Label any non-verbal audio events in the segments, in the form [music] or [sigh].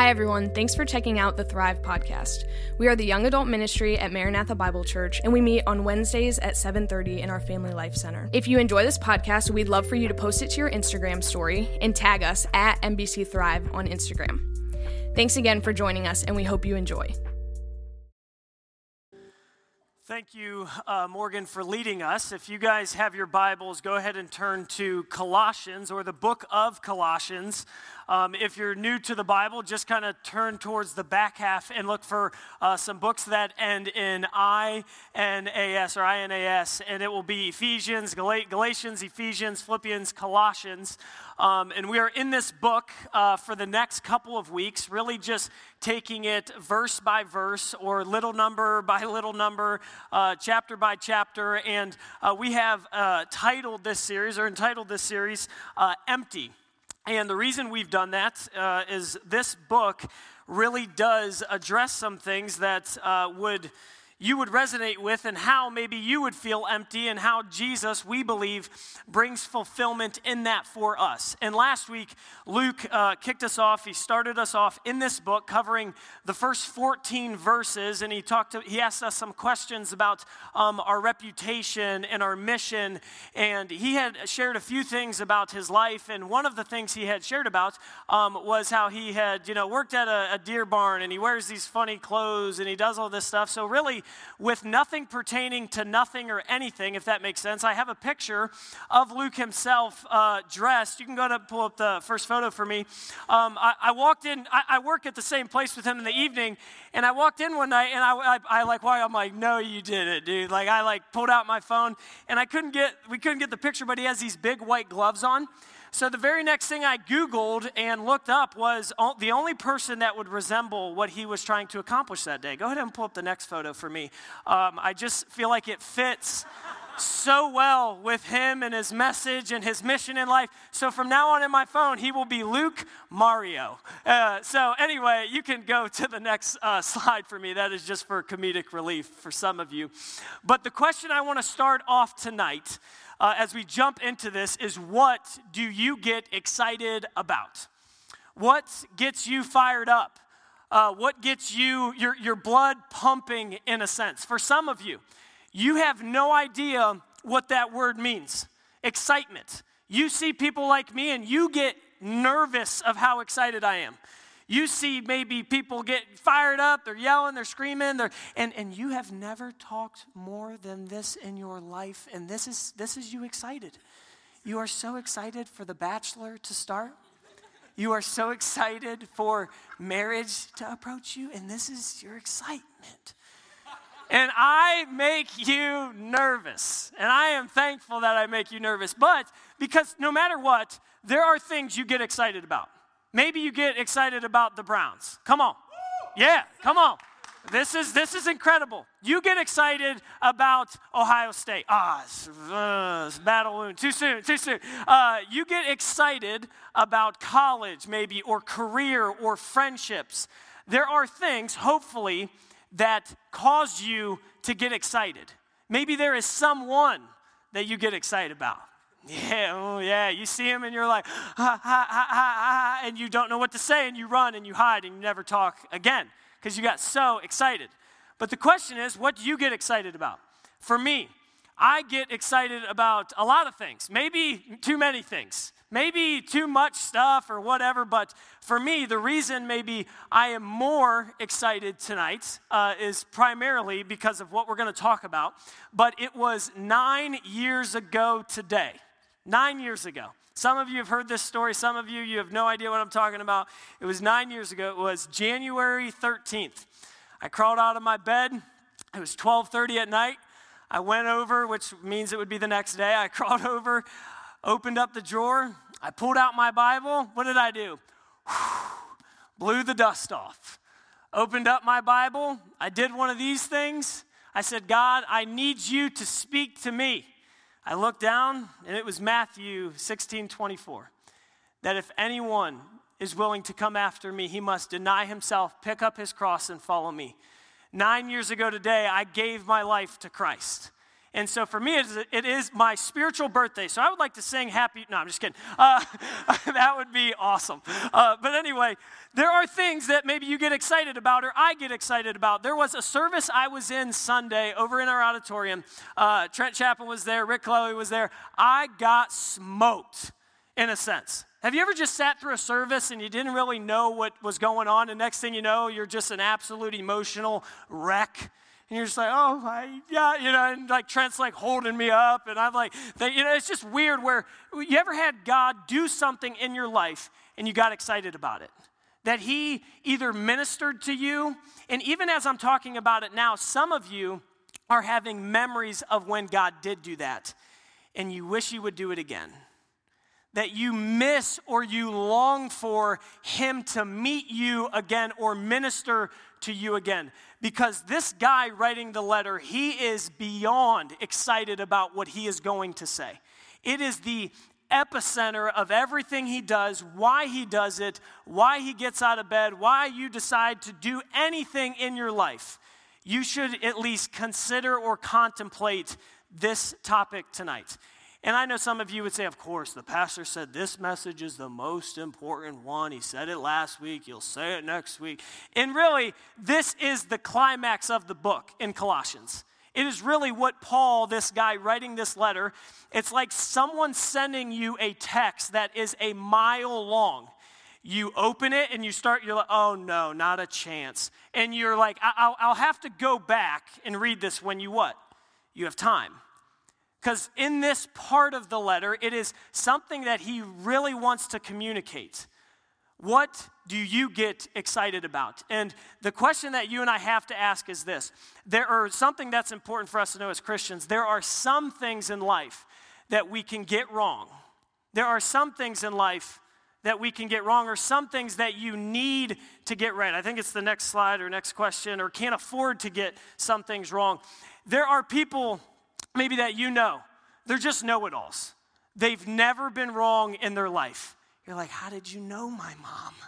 Hi, everyone. Thanks for checking out the Thrive podcast. We are the young adult ministry at Maranatha Bible Church, and we meet on Wednesdays at 7.30 in our Family Life Center. If you enjoy this podcast, we'd love for you to post it to your Instagram story and tag us at MBC Thrive on Instagram. Thanks again for joining us, and we hope you enjoy. Thank you, uh, Morgan, for leading us. If you guys have your Bibles, go ahead and turn to Colossians or the book of Colossians. Um, if you're new to the Bible, just kind of turn towards the back half and look for uh, some books that end in I N A S or I N A S, and it will be Ephesians, Gal- Galatians, Ephesians, Philippians, Colossians. Um, and we are in this book uh, for the next couple of weeks, really just taking it verse by verse or little number [laughs] by little number, uh, chapter by chapter. And uh, we have uh, titled this series or entitled this series uh, Empty. And the reason we've done that uh, is this book really does address some things that would you would resonate with and how maybe you would feel empty and how Jesus, we believe, brings fulfillment in that for us. And last week, Luke uh, kicked us off. He started us off in this book covering the first 14 verses, and he talked to, he asked us some questions about um, our reputation and our mission. And he had shared a few things about his life, and one of the things he had shared about um, was how he had, you know, worked at a, a deer barn and he wears these funny clothes and he does all this stuff. So really, with nothing pertaining to nothing or anything, if that makes sense. I have a picture of Luke himself uh, dressed. You can go to pull up the first photo for me. Um, I, I, walked in, I, I, work at the same place with him in the evening, and I walked in one night and I, I, I like, why? I'm like, no, you did it, dude. Like, I like pulled out my phone and I couldn't get, we couldn't get the picture, but he has these big white gloves on. So the very next thing I Googled and looked up was the only person that would resemble what he was trying to accomplish that day. Go ahead and pull up the next photo for me. Um, I just feel like it fits so well with him and his message and his mission in life. So from now on in my phone, he will be Luke Mario. Uh, so anyway, you can go to the next uh, [laughs] slide for me. That is just for comedic relief for some of you. But the question I want to start off tonight uh, as we jump into this is what do you get excited about? What gets you fired up? Uh, what gets you, your, your blood pumping in a sense? For some of you, you have no idea what that word means excitement. You see people like me and you get nervous of how excited I am. You see maybe people get fired up, they're yelling, they're screaming, they're, and, and you have never talked more than this in your life, and this is, this is you excited. You are so excited for The Bachelor to start. You are so excited for marriage to approach you, and this is your excitement. And I make you nervous. And I am thankful that I make you nervous. But because no matter what, there are things you get excited about. Maybe you get excited about the Browns. Come on. Yeah, come on. This is this is incredible. You get excited about Ohio State. Ah, oh, uh, battle wound. Too soon. Too soon. Uh, you get excited about college, maybe, or career, or friendships. There are things, hopefully, that caused you to get excited. Maybe there is someone that you get excited about. Yeah, oh yeah. You see him and you're like, ha, ha, ha, ha, ha, and you don't know what to say and you run and you hide and you never talk again because you got so excited. But the question is, what do you get excited about? For me, I get excited about a lot of things, maybe too many things, maybe too much stuff or whatever. But for me, the reason maybe I am more excited tonight uh, is primarily because of what we're going to talk about. But it was nine years ago today Nine years ago. Some of you have heard this story. Some of you, you have no idea what I'm talking about. It was nine years ago. It was January 13th. I crawled out of my bed. It was 12:30 at night. I went over, which means it would be the next day. I [laughs] crawled over, opened up the drawer. I pulled out my Bible. What did I do? [sighs] Blew the dust off. Opened up my Bible. I did one of these things. I said, God, I need you to speak to me. I looked down, and it was Matthew 16 24. That if anyone is willing to come after me, he must deny himself, pick up his cross, and follow me. Nine years ago today, I gave my life to Christ. And so for me, it is, my spiritual birthday. So I would like to sing happy. No, I'm just kidding. Uh, [laughs] that would be awesome. Uh, but anyway, there are things that maybe you get excited about or I get excited about. There was a service I was in Sunday over in our auditorium. Uh, Trent Chapman was there, Rick Chloe was there. I got smoked in a sense. Have you ever just sat through a service and you didn't really know what was going on, and next thing you know, you're just an absolute emotional wreck? And you're just like, oh my, yeah, you know, and like Trent's like holding me up, and I'm like, they, you know, it's just weird where you ever had God do something in your life and you got excited about it? That He either ministered to you, and even as I'm talking about it now, some of you are having memories of when God did do that, and you wish He would do it again that you miss or you long for him to meet you again or minister to you again because this guy writing the letter, he is beyond excited about what he is going to say. It is the epicenter of everything he does, why he does it, why he gets out of bed, why you decide to do anything in your life. You should at least consider or contemplate this topic tonight. And I know some of you would say, of course, the pastor said this message is the most important one. He said it last week, you'll say it next week. And really, this is the climax of the book in Colossians. It is really what Paul, this guy writing this letter, it's like someone sending you a text that is a mile long. You open it and you start, you're like, oh no, not a chance. And you're like, I'll, I'll have to go back and read this when you what? You have time. Because in this part of the letter, it is something that he really wants to communicate. What do you get excited about? And the question that you and I have to ask is this there are something that's important for us to know as Christians. There are some things in life that we can get wrong. There are some things in life that we can get wrong, or some things that you need to get right. I think it's the next slide or next question, or can't afford to get some things wrong. There are people maybe that you know, they're just know it alls. They've never been wrong in their life. You're like, how did you know my mom? [laughs]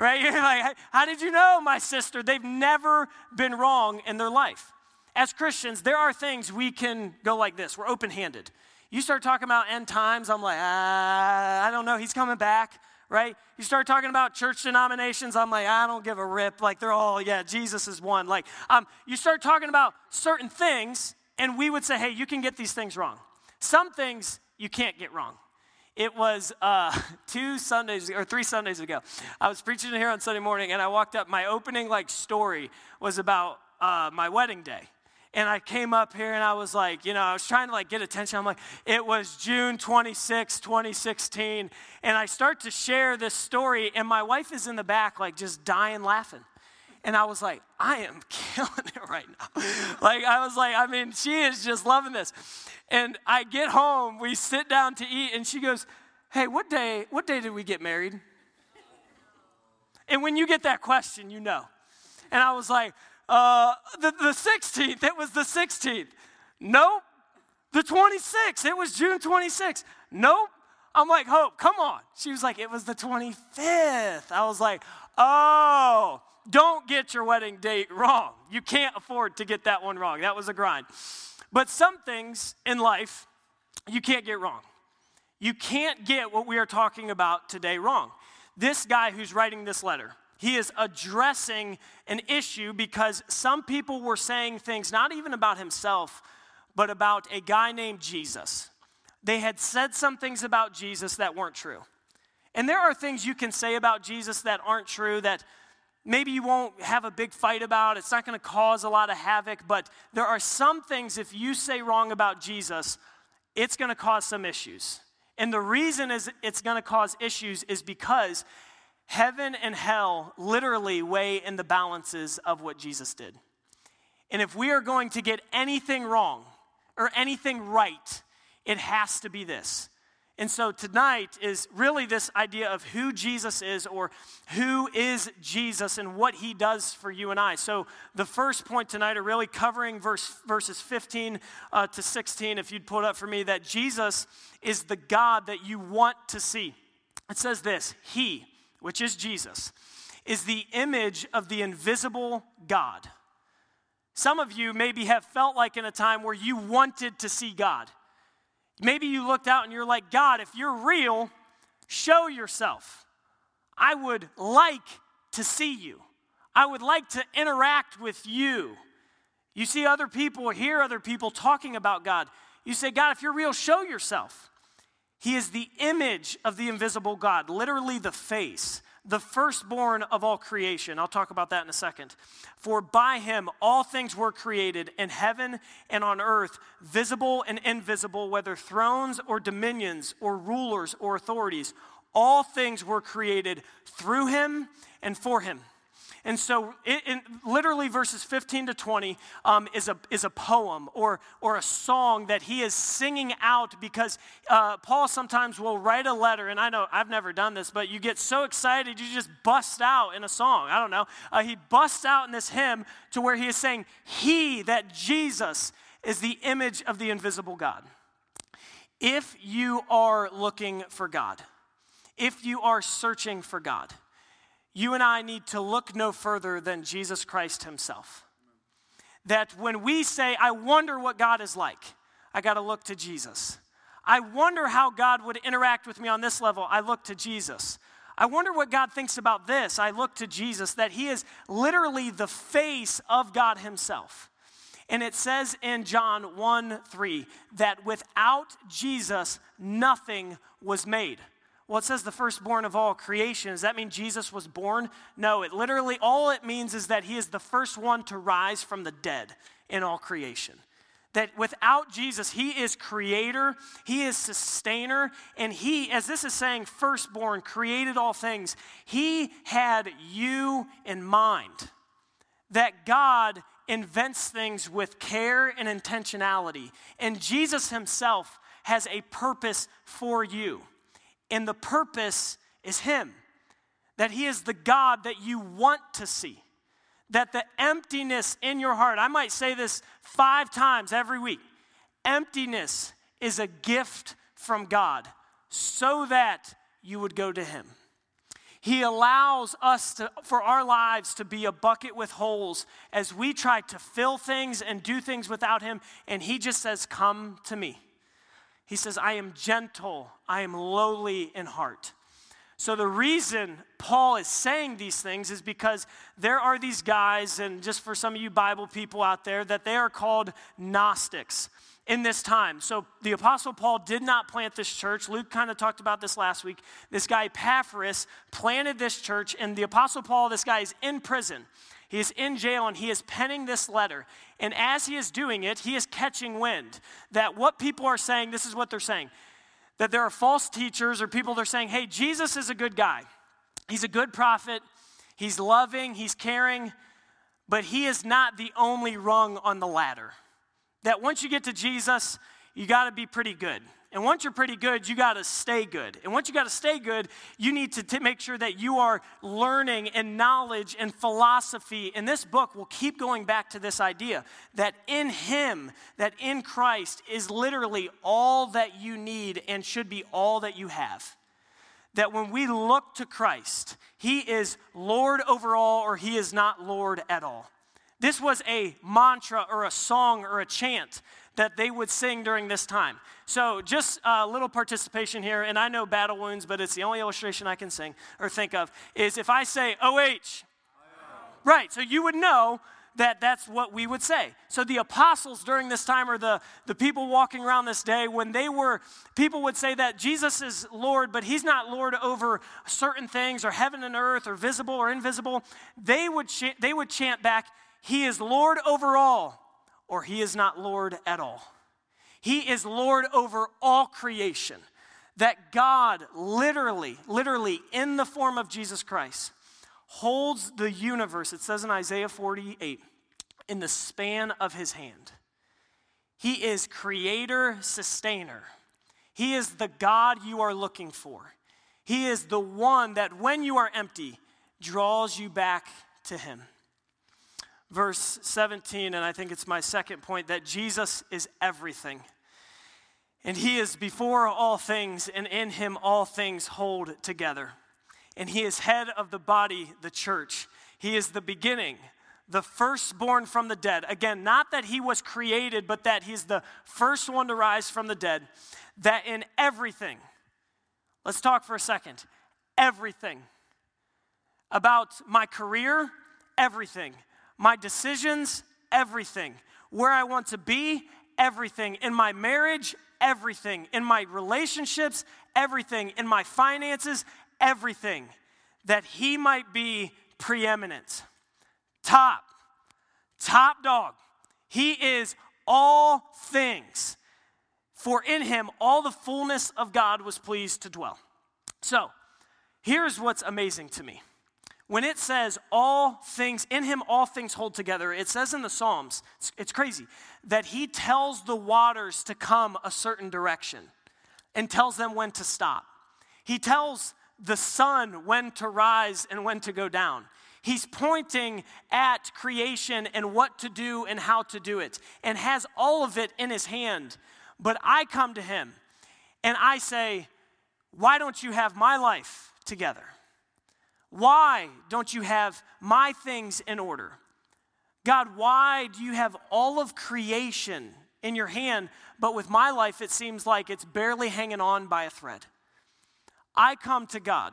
Right? You're like, how did you know my sister? They've never been wrong in their life. As Christians, there are things we can go like this. We're open handed. You start talking about end times, I'm like, ah, I don't know, he's coming back, right? You start talking about church denominations, I'm like, I don't give a rip. Like, they're all, yeah, Jesus is one. Like, um, you start talking about certain things, and we would say, hey, you can get these things wrong. Some things you can't get wrong. It was uh, [laughs] two Sundays or three Sundays ago. I was preaching here on Sunday morning, and I walked up. My opening like story was about uh, my wedding day, and I came up here and I was like, you know, I was trying to like get attention. I'm like, it was June 26, 2016, and I start to share this story, and my wife is in the back like just dying laughing. And I was like, I am [laughs] killing it right now. like, I was like, I mean, she is just loving this. And I get home, we sit down to eat, and she goes, Hey, what day, what day did we get married? And when you get that question, you know. And I was like, uh, the, the 16th, it was the 16th. Nope. The 26th, it was June 26th. Nope. I'm like, Hope, come on. She was like, It was the 25th. I was like, Oh, don't get your wedding date wrong. You can't afford to get that one wrong. That was a grind. But some things in life you can't get wrong. You can't get what we are talking about today wrong. This guy who's writing this letter, he is addressing an issue because some people were saying things not even about himself, but about a guy named Jesus. They had said some things about Jesus that weren't true. And there are things you can say about Jesus that aren't true that maybe you won't have a big fight about. It's not going to cause a lot of havoc, but there are some things, if you say wrong about Jesus, it's going to cause some issues. And the reason is it's going to cause issues is because heaven and hell literally weigh in the balances of what Jesus did. And if we are going to get anything wrong or anything right, it has to be this and so tonight is really this idea of who Jesus is or who is Jesus and what he does for you and I. So the first point tonight are really covering verse, verses 15 uh, to 16, if you'd put up for me, that Jesus is the God that you want to see. It says this He, which is Jesus, is the image of the invisible God Some of you maybe have felt like in a time where you wanted to see God. Maybe you looked out and you're like, God, if you're real, show yourself. I would like to see you. I would like to interact with you. You see other people hear other people talking about God. You say, God, if you're real, show yourself. He is the image of the invisible God, literally the face the firstborn of all creation. I'll talk about that in a second. For by him all things were created in heaven and on earth, visible and invisible, whether thrones or dominions or rulers or authorities. All things were created through him and for him. And so, it, it, literally, verses 15 to 20 um, is, a, is a poem or, or a song that he is singing out because uh, Paul sometimes will write a letter. And I know I've never done this, but you get so excited, you just bust out in a song. I don't know. Uh, he busts out in this hymn to where he is saying, He, that Jesus, is the image of the invisible God. If you are looking for God, if you are searching for God, you and I need to look no further than Jesus Christ Himself. That when we say, I wonder what God is like, I got to look to Jesus. I wonder how God would interact with me on this level, I look to Jesus. I wonder what God thinks about this. I look to Jesus, that He is literally the face of God Himself. And it says in John 1 3 that without Jesus, nothing was made. Well, it says the firstborn of all creation. Does that mean Jesus was born? No, it literally, all it means is that he is the first one to rise from the dead in all creation. That without Jesus, he is creator, he is sustainer, and he, as this is saying, firstborn, created all things. He had you in mind. That God invents things with care and intentionality. And Jesus himself has a purpose for you and the purpose is Him. That He is the God that you want to see. That the emptiness in your heart, I might say this five times every week emptiness is a gift from God so that you would go to Him. He allows us to, for our lives to be a bucket with holes as we try to fill things and do things without Him, and He just says, Come to me. He says, I am gentle, I am lowly in heart. So, the reason Paul is saying these things is because there are these guys, and just for some of you Bible people out there, that they are called Gnostics in this time. So, the Apostle Paul did not plant this church. Luke kind of talked about this last week. This guy, Epaphras, planted this church, and the Apostle Paul, this guy is in prison. He is in jail and he is penning this letter. And as he is doing it, he is catching wind that what people are saying, this is what they're saying that there are false teachers or people that are saying, hey, Jesus is a good guy. He's a good prophet. He's loving, he's caring, but he is not the only rung on the ladder. That once you get to Jesus, you got to be pretty good. And once you're pretty good, you got to stay good. And once you got to stay good, you need to t- make sure that you are learning and knowledge and philosophy. And this book will keep going back to this idea that in Him, that in Christ, is literally all that you need and should be all that you have. That when we look to Christ, He is Lord over all or He is not Lord at all. This was a mantra or a song or a chant that they would sing during this time. So, just a little participation here, and I know battle wounds, but it's the only illustration I can sing or think of, is if I say OH, right, so you would know that that's what we would say. So the apostles during this time, or the, the people walking around this day, when they were, people would say that Jesus is Lord, but he's not Lord over certain things, or heaven and earth, or visible or invisible. They would, ch- they would chant back, He is Lord over all or he is not Lord at all. He is Lord over all creation. That God literally, literally, in the form of Jesus Christ, holds the universe, it says in Isaiah 48, in the span of his hand. He is creator, sustainer. He is the God you are looking for. He is the one that when you are empty, draws you back to him verse 17, and I think it's my second point that Jesus is everything. And he is before all things, and in him all things hold together. And he is head of the body, the church. He is the beginning, the firstborn from the dead. Again, not that he was created, but that he's the first one to rise from the dead. That in everything, let's talk for a second. Everything about my career, everything. My decisions, everything. Where I want to be, everything. In my marriage, everything. In my relationships, everything. In my finances, everything. That he might be preeminent top, top dog. He is all things. For in him all the fullness of God was pleased to dwell. So, here's what's amazing to me. When it says all things, in him all things hold together, it says in the Psalms, it's, it's crazy, that he tells the waters to come a certain direction and tells them when to stop. He tells the sun when to rise and when to go down. He's pointing at creation and what to do and how to do it, and has all of it in his hand. But I come to him and I say, Why don't you have my life together? Why don't you have my things in order? God, why do you have all of creation in your hand, but with my life it seems like it's barely hanging on by a thread? I come to God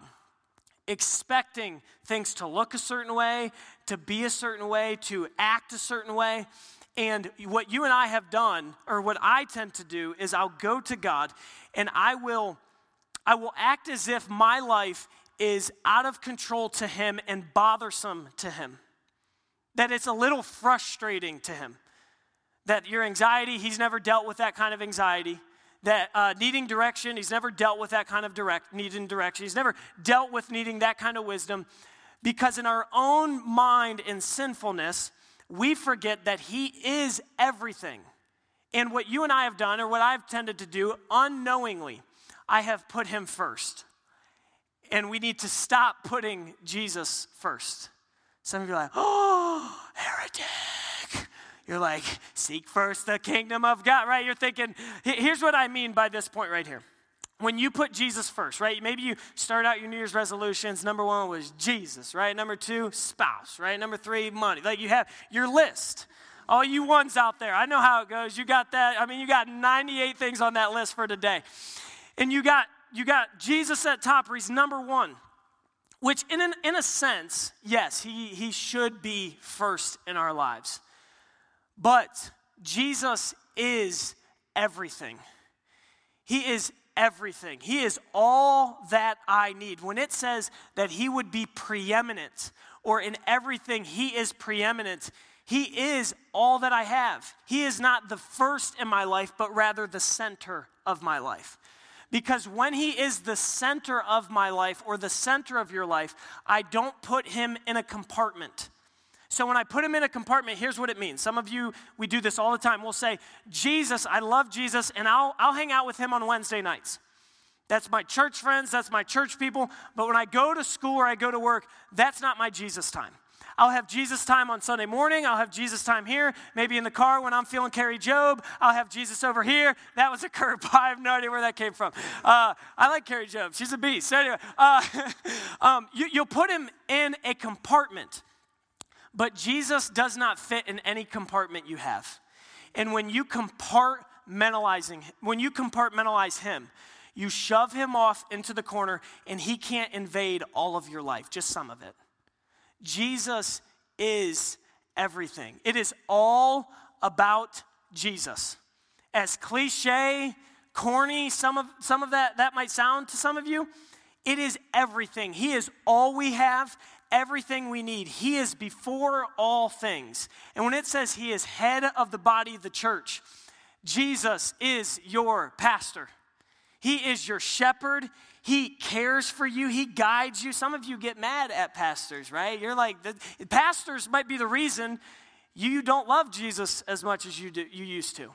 expecting things to look a certain way, to be a certain way, to act a certain way. And what you and I have done, or what I tend to do, is I'll go to God and I will, I will act as if my life is out of control to Him and bothersome to Him. That it's a little frustrating to Him. That your anxiety, He's never dealt with that kind of anxiety that uh, needing direction, he's never dealt with that kind of direct, needing direction. He's never dealt with needing that kind of wisdom because in our own mind and sinfulness, we forget that he is everything. And what you and I have done, or what I've tended to do unknowingly, I have put him first. And we need to stop putting Jesus first. Some of you are like, oh, heretic. You're like, seek first the kingdom of God, right? You're thinking, here's what I mean by this point right here. When you put Jesus first, right? Maybe you start out your New Year's resolutions. Number one was Jesus, right? Number two, spouse, right? Number three, money. Like you have your list. All you ones out there, I know how it goes. You got that. I mean, you got 98 things on that list for today. And you got you got Jesus at top, he's number one. Which, in, an, in a sense, yes, he, he should be first in our lives. But Jesus is everything. He is everything. He is all that I need. When it says that He would be preeminent, or in everything He is preeminent, He is all that I have. He is not the first in my life, but rather the center of my life. Because when He is the center of my life or the center of your life, I don't put Him in a compartment. So when I put him in a compartment, here's what it means. Some of you, we do this all the time. We'll say, Jesus, I love Jesus, and I'll, I'll hang out with him on Wednesday nights. That's my church friends, that's my church people. But when I go to school or I go to work, that's not my Jesus time. I'll have Jesus time on Sunday morning. I'll have Jesus time here. Maybe in the car when I'm feeling Kari Jobe. I'll have Jesus over here. That was a curve. [laughs] I have no idea where that came from. Uh, I like Kari Jobe. She's a beast. So anyway, uh, [laughs] um, you, you'll put him in a compartment. But Jesus does not fit in any compartment you have. And when you compartmentalizing, when you compartmentalize him, you shove him off into the corner and he can't invade all of your life, just some of it. Jesus is everything. It is all about Jesus. As cliche, corny, some of, some of that, that might sound to some of you, it is everything. He is all we have everything we need. He is before all things. And when it says He is head of the body of the church, Jesus is your pastor. He is your shepherd. He cares for you. He guides you. Some of you get mad at pastors, right? You're like, the, pastors might be the reason you don't love Jesus as much as you, do, you used to.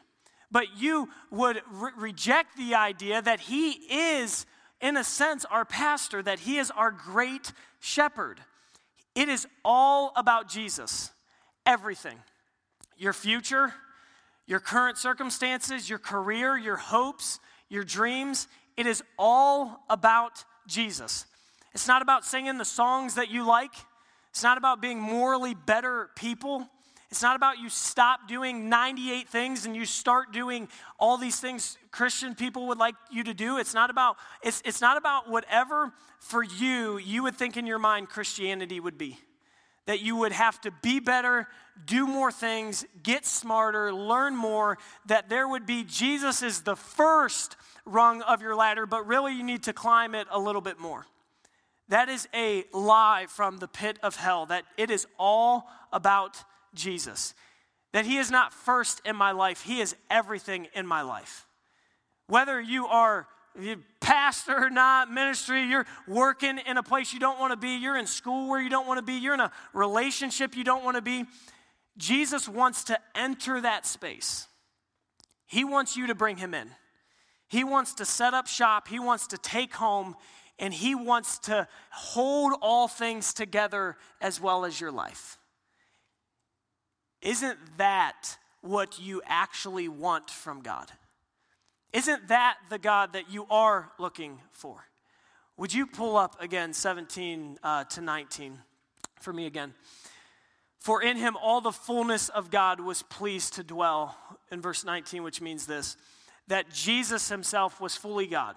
But you would re- reject the idea that He is, in a sense, our pastor, that He is our great shepherd. It is all about Jesus. Everything. Your future, your current circumstances, your career, your hopes, your dreams. It is all about Jesus. It's not about singing the songs that you like. It's not about being morally better people. It's not about you stop doing 98 things and you start doing all these things Christian people would like you to do. It's not about it's, it's not about whatever for you you would think in your mind Christianity would be. That you would have to be better, do more things, get smarter, learn more, that there would be Jesus is the first rung of your ladder, but really you need to climb it a little bit more. That is a lie from the pit of hell, that it is all about Jesus. That He is not first in my life, He is everything in my life. Whether you are pastor or not, ministry, you're working in a place you don't want to be, you're in school where you don't want to be, you're in a relationship you don't want to be, Jesus wants to enter that space. He wants you to bring Him in. He wants to set up shop, He wants to take home, and He wants to hold all things together as well as your life. Isn't that what you actually want from God? Isn't that the God that you are looking for? Would you pull up again 17 uh, to 19 for me again? For in him all the fullness of God was pleased to dwell, in verse 19, which means this that Jesus himself was fully God.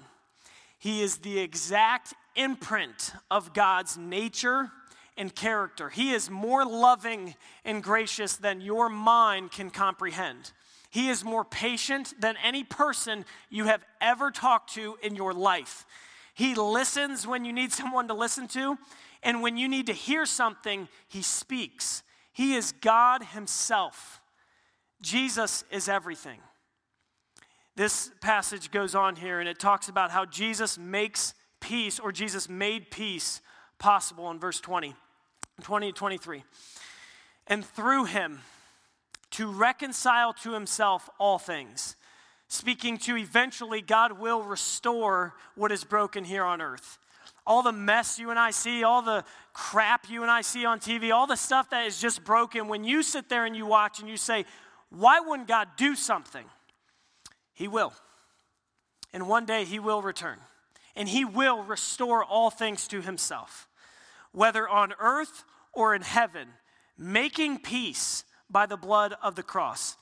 He is the exact imprint of God's nature and character. He is more loving and gracious than your mind can comprehend. He is more patient than any person you have ever talked to in your life. He listens when you need someone to listen to, and when you need to hear something, He speaks. He is God Himself. Jesus is everything. This passage goes on here and it talks about how Jesus makes peace, or Jesus made peace possible in verse 20. 20 to 23. And through him to reconcile to himself all things, speaking to eventually God will restore what is broken here on earth. All the mess you and I see, all the crap you and I see on TV, all the stuff that is just broken, when you sit there and you watch and you say, why wouldn't God do something? He will. And one day he will return. And he will restore all things to himself whether on earth or in heaven, making peace by the blood of the cross.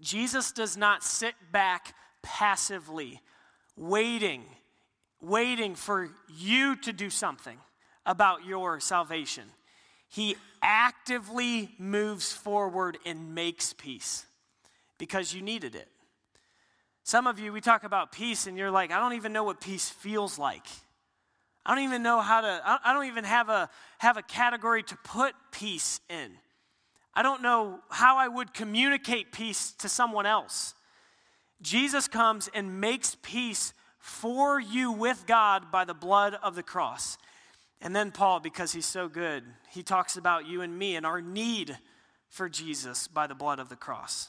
Jesus does not sit back passively, waiting, waiting for you to do something about your salvation. He actively moves forward and makes peace because you needed it. Some of you, we talk about peace, and you're like, I don't even know what peace feels like. I don't even know how to, I don't even have a, have a category to put peace in. I don't know how I would communicate peace to someone else. Jesus comes and makes peace for you with God by the blood of the cross. And then Paul, because he's so good, he talks about you and me and our need for Jesus by the blood of the cross.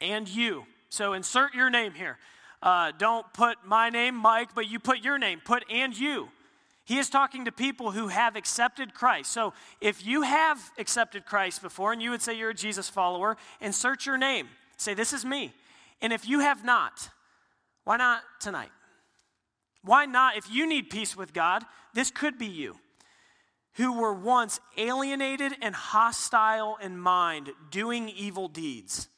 And you. So insert your name here. Uh, don't put my name, Mike, but you put your name. Put and you. He is talking to people who have accepted Christ. So if you have accepted Christ before and you would say you're a Jesus follower, insert your name. Say, This is me. And if you have not, why not tonight? Why not? If you need peace with God, this could be you who were once alienated and hostile in mind, doing evil deeds.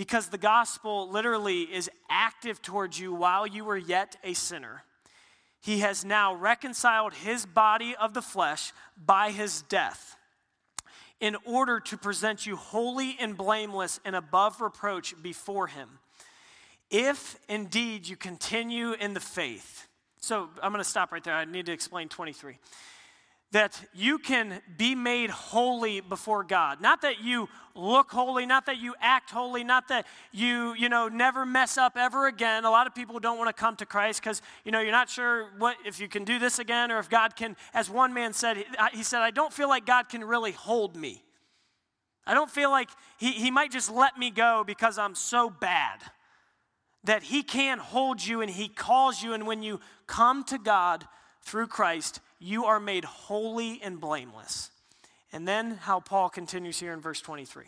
Because the gospel literally is active towards you while you were yet a sinner he has now reconciled his body of the flesh by his death in order to present you holy and blameless and above reproach before him. If indeed you continue in the faith. So I'm going to stop right there. I need to explain 23 that you can be made holy before God. Not that you look holy, not that you act holy, not that you, you know, never mess up ever again. A lot of people don't want to come to Christ because, you know, you're not sure what if you can do this again or if God can, as one man said, he said, I don't feel like God can really hold me. I don't feel like he, he might just let me go because I'm so bad. That he can hold you and he calls you, and when you come to God through Christ, you are made holy and blameless. And then how Paul continues here in verse 23.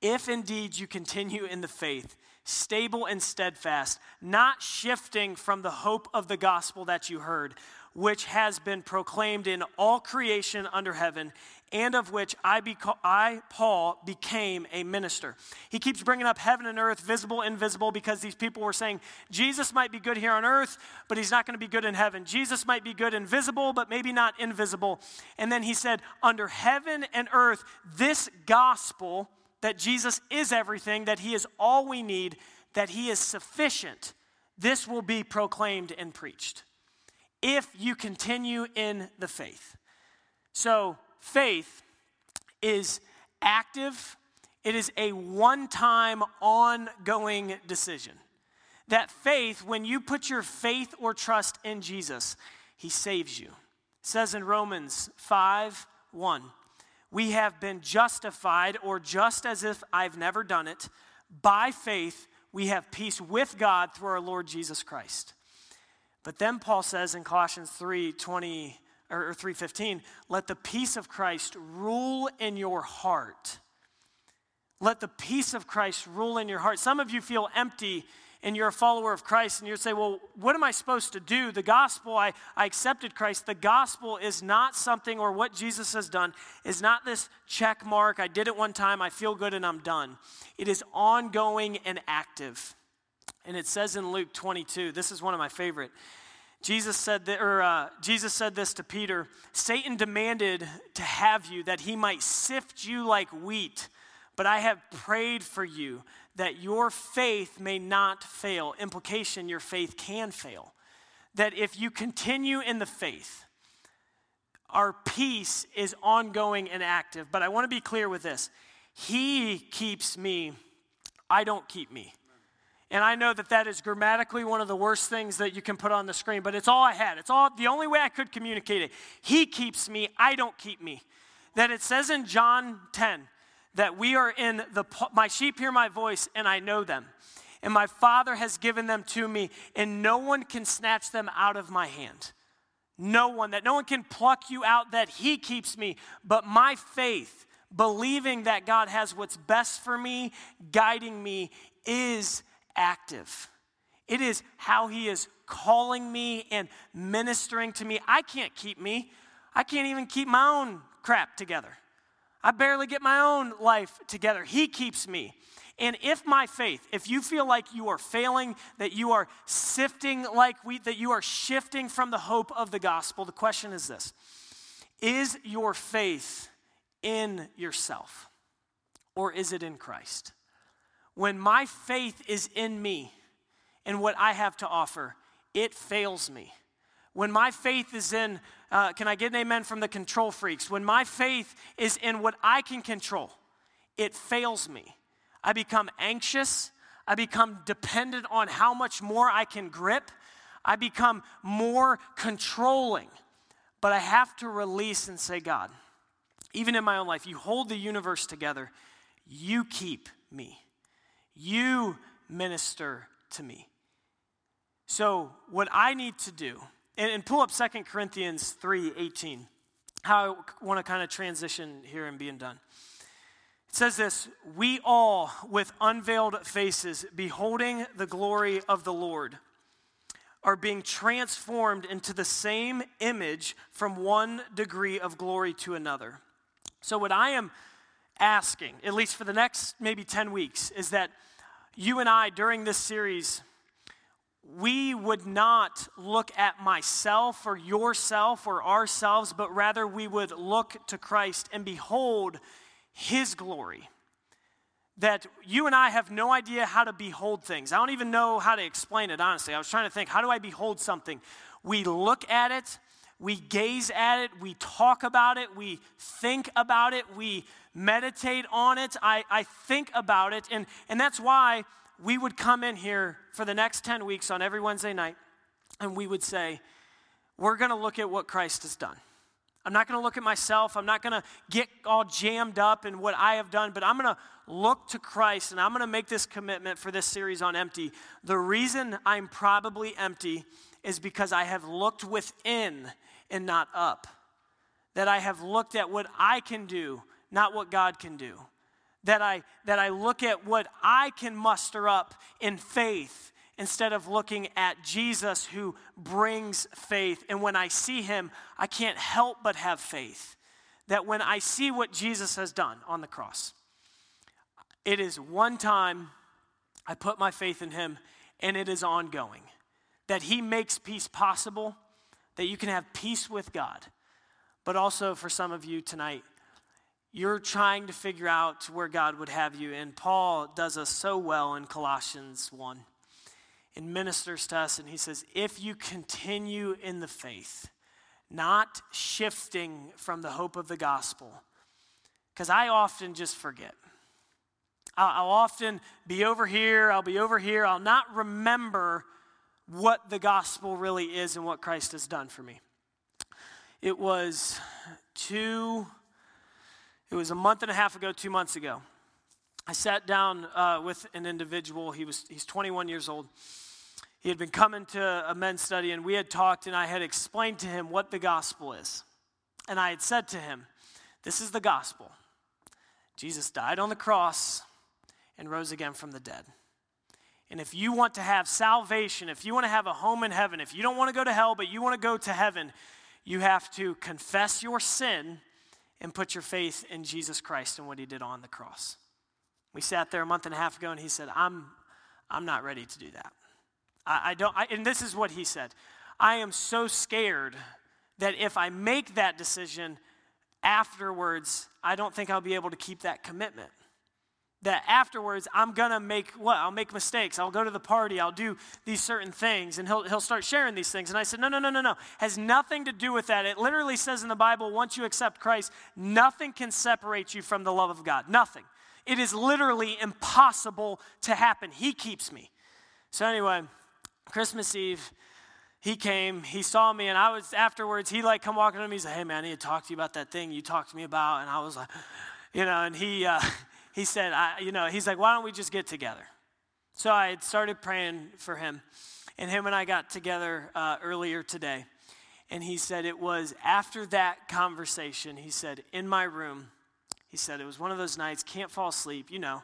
If indeed you continue in the faith, stable and steadfast, not shifting from the hope of the gospel that you heard, which has been proclaimed in all creation under heaven, and of which I, beca- I, Paul, became a minister. He keeps bringing up heaven and earth, visible, invisible, because these people were saying Jesus might be good here on earth, but he's not going to be good in heaven. Jesus might be good invisible, but maybe not invisible. And then he said, under heaven and earth, this gospel that Jesus is everything, that he is all we need, that he is sufficient, this will be proclaimed and preached if you continue in the faith. So, faith is active, it is a one time, ongoing decision. That faith, when you put your faith or trust in Jesus, He saves you. It says in Romans 5 1, we have been justified, or just as if I've never done it, by faith, we have peace with God through our Lord Jesus Christ. But then Paul says in Colossians 3 20 or 3:15, let the peace of Christ rule in your heart. Let the peace of Christ rule in your heart. Some of you feel empty and you're a follower of Christ and you say, Well, what am I supposed to do? The gospel, I, I accepted Christ. The gospel is not something, or what Jesus has done, is not this check mark. I did it one time, I feel good, and I'm done. It is ongoing and active. And it says in Luke 22, this is one of my favorite. Jesus said, that, or, uh, Jesus said this to Peter Satan demanded to have you that he might sift you like wheat, but I have prayed for you that your faith may not fail. Implication, your faith can fail. That if you continue in the faith, our peace is ongoing and active. But I want to be clear with this He keeps me, I don't keep me. And I know that that is grammatically one of the worst things that you can put on the screen, but it's all I had. It's all the only way I could communicate it. He keeps me, I don't keep me. That it says in John 10 that we are in the my sheep hear my voice and I know them. And my Father has given them to me, and no one can snatch them out of my hand. No one, that no one can pluck you out, that He keeps me. But my faith, believing that God has what's best for me, guiding me, is active. It is how He is calling me and ministering to me. I can't keep me, I can't even keep my own crap together. I barely get my own life together. He keeps me. And if my faith, if you feel like you are failing, that you are sifting like wheat, that you are shifting from the hope of the gospel, the question is this Is your faith in yourself or is it in Christ? When my faith is in me and what I have to offer, it fails me. When my faith is in, uh, can I get an amen from the control freaks? When my faith is in what I can control, it fails me. I become anxious. I become dependent on how much more I can grip. I become more controlling. But I have to release and say, God, even in my own life, you hold the universe together. You keep me. You minister to me. So, what I need to do, and, and pull up Second Corinthians 3 18, how I want to kind of transition here and being done. It says this We all, with unveiled faces, beholding the glory of the Lord, are being transformed into the same image from one degree of glory to another. So, what I am asking, at least for the next maybe 10 weeks, is that you and I, during this series, we would not look at myself or yourself or ourselves, but rather we would look to Christ and behold his glory. That you and I have no idea how to behold things. I don't even know how to explain it, honestly. I was trying to think, how do I behold something? We look at it, we gaze at it, we talk about it, we think about it, we meditate on it, I, I think about it. And, and that's why we would come in here for the next 10 weeks on every Wednesday night and we would say, We're going to look at what Christ has done. I'm not going to look at myself. I'm not going to get all jammed up in what I have done, but I'm going to look to Christ and I'm going to make this commitment for this series on empty. The reason I'm probably empty is because I have looked within and not up. That I have looked at what I can do, not what God can do that I, that I look at what I can muster up in faith instead of looking at Jesus who brings faith. And when I see him, I can't help but have faith that when I see what Jesus has done on the cross, it is one time I put my faith in him and it is ongoing. That he makes peace possible, that you can have peace with God. But also for some of you tonight, you're trying to figure out where God would have you. And Paul does us so well in Colossians 1 and ministers to us. And he says, If you continue in the faith, not shifting from the hope of the gospel, because I often just forget. I'll, often be over here, I'll be over here, I'll not remember what the gospel really is and what Christ has done for me. It was two it was a month and a half ago, two months ago. I sat down uh, with an individual. He was he's 21 years old. He had been coming to a men's study, and we had talked, and I had explained to him what the gospel is. And I had said to him, This is the gospel. Jesus died on the cross and rose again from the dead. And if you want to have salvation, if you want to have a home in heaven, if you don't want to go to hell, but you want to go to heaven, you have to confess your sin and put your faith in Jesus Christ and what he did on the cross. We sat there a month and a half ago and he said, I'm, I'm not ready to do that. I, I don't, I, and this is what he said I am so scared that if I make that decision afterwards, I don't think I'll be able to keep that commitment that afterwards I'm gonna make what? I'll make mistakes. I'll go to the party. I'll do these certain things. And he'll, he'll start sharing these things. And I said, No, no, no, no, no. Has nothing to do with that. It literally says in the Bible, once you accept Christ, nothing can separate you from the love of God. Nothing. It is literally impossible to happen. He keeps me. So, anyway, Christmas Eve, he came, he saw me, and I was afterwards, he like come walking to me, he's like, Hey man, I need to talk to you about that thing you talked to me about. And I was like, you know, and he uh [laughs] he said, I, you know, he's like, why don't we just get together? So I had started praying for him, and him and I got together uh, earlier today. And he said it was after that conversation, he said, in my room, he said, it was one of those nights, can't fall asleep, you know.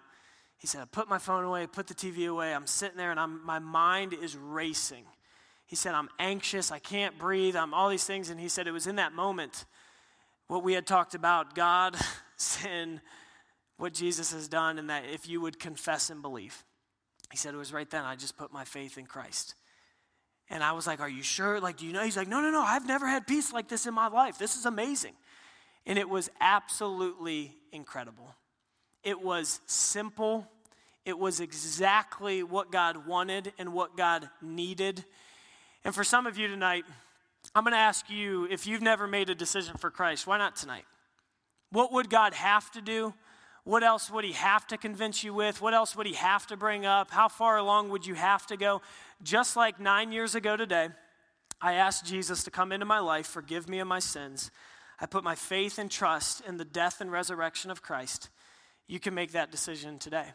He said, I put my phone away, put the TV away, I'm sitting there and I'm, my mind is racing. He said, I'm anxious, I can't breathe, I'm all these things. And he said, it was in that moment what we had talked about God, [laughs] sin, what Jesus has done and that if you would confess and believe. He said it was right then I just put my faith in Christ. And I was like, Are you sure? Like, do you know? He's like, No, no, no, I've never had peace like this in my life. This is amazing. And it was absolutely incredible. It was simple, it was exactly what God wanted and what God needed. And for some of you tonight, I'm going to ask you if you've never made a decision for Christ, why not tonight? What would God have to do? What else would he have to convince you with? What else would he have to bring up? How far along would you have to go? Just like nine years ago today, I asked Jesus to come into my life, forgive me of my sins. I put my faith and trust in the death and resurrection of Christ. You can make that decision today.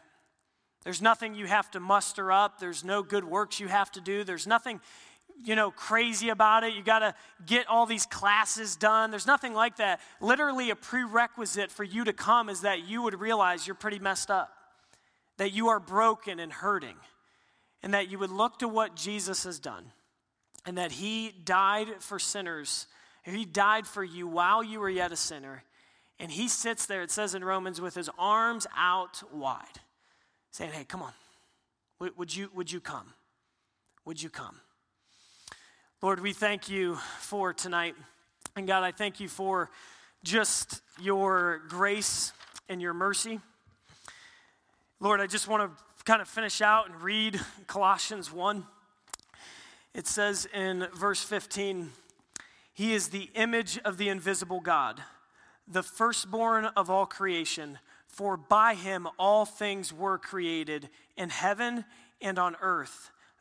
There's nothing you have to muster up. There's no good works you have to do. There's nothing you know, crazy about it. You got to get all these classes done. There's nothing like that. Literally, a prerequisite for you to come is that you would realize you're pretty messed up, that you are broken and hurting, and that you would look to what Jesus has done, and that He died for sinners. He died for you while you were yet a sinner. And He sits there, it says in Romans, with His arms out wide, saying, Hey, come on. Would you, would you come? Would you come? Lord, we thank you for tonight. And God, I thank you for just your grace and your mercy. Lord, I just want to kind of finish out and read Colossians 1. It says in verse 15, He is the image of the invisible God, the firstborn of all creation, for by him all things were created in heaven and on earth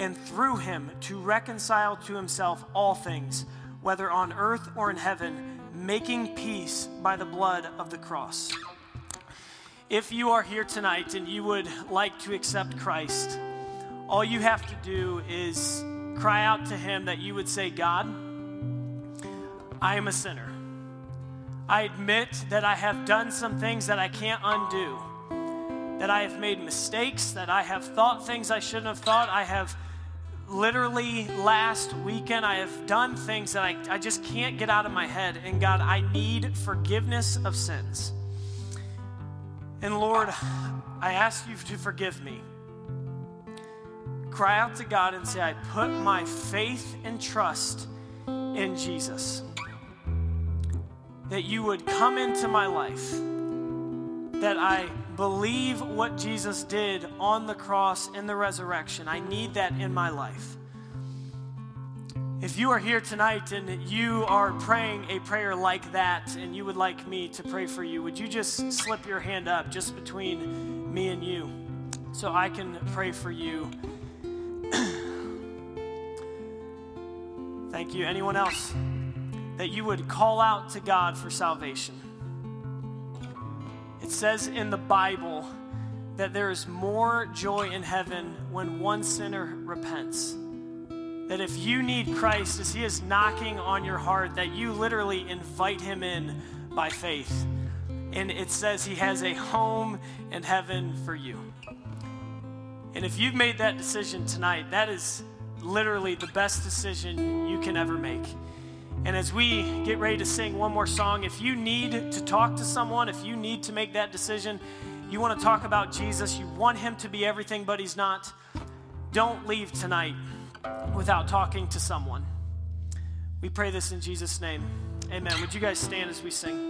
and through him to reconcile to himself all things, whether on earth or in heaven, making peace by the blood of the cross. If you are here tonight and you would like to accept Christ, all you have to do is cry out to him that you would say, God, I am a sinner. I admit that I have done some things that I can't undo, that I have made mistakes, that I have thought things I shouldn't have thought. I have literally last weekend, I have done things that I, I just can't get out of my head. And God, I need forgiveness of sins. And Lord, I ask you to forgive me. Cry out to God and say, I put my faith and trust in Jesus that you would come into my life, that I believe what Jesus did on the cross in the resurrection. I need that in my life. If you are here tonight and you are praying a prayer like that and you would like me to pray for you, would you just slip your hand up just between me and you so I can pray for you? [clears throat] Thank you. Anyone else? that you would call out to God for salvation. It says in the Bible that there is more joy in heaven when one sinner repents. That if you need Christ, as He is knocking on your heart, that you literally invite Him in by faith. And it says He has a home in heaven for you. And if you've made that decision tonight, that is literally the best decision you can ever make. And as we get ready to sing one more song, if you need to talk to someone, if you need to make that decision, you want to talk about Jesus, you want him to be everything, but he's not, don't leave tonight without talking to someone. We pray this in Jesus' name. Amen. Would you guys stand as we sing?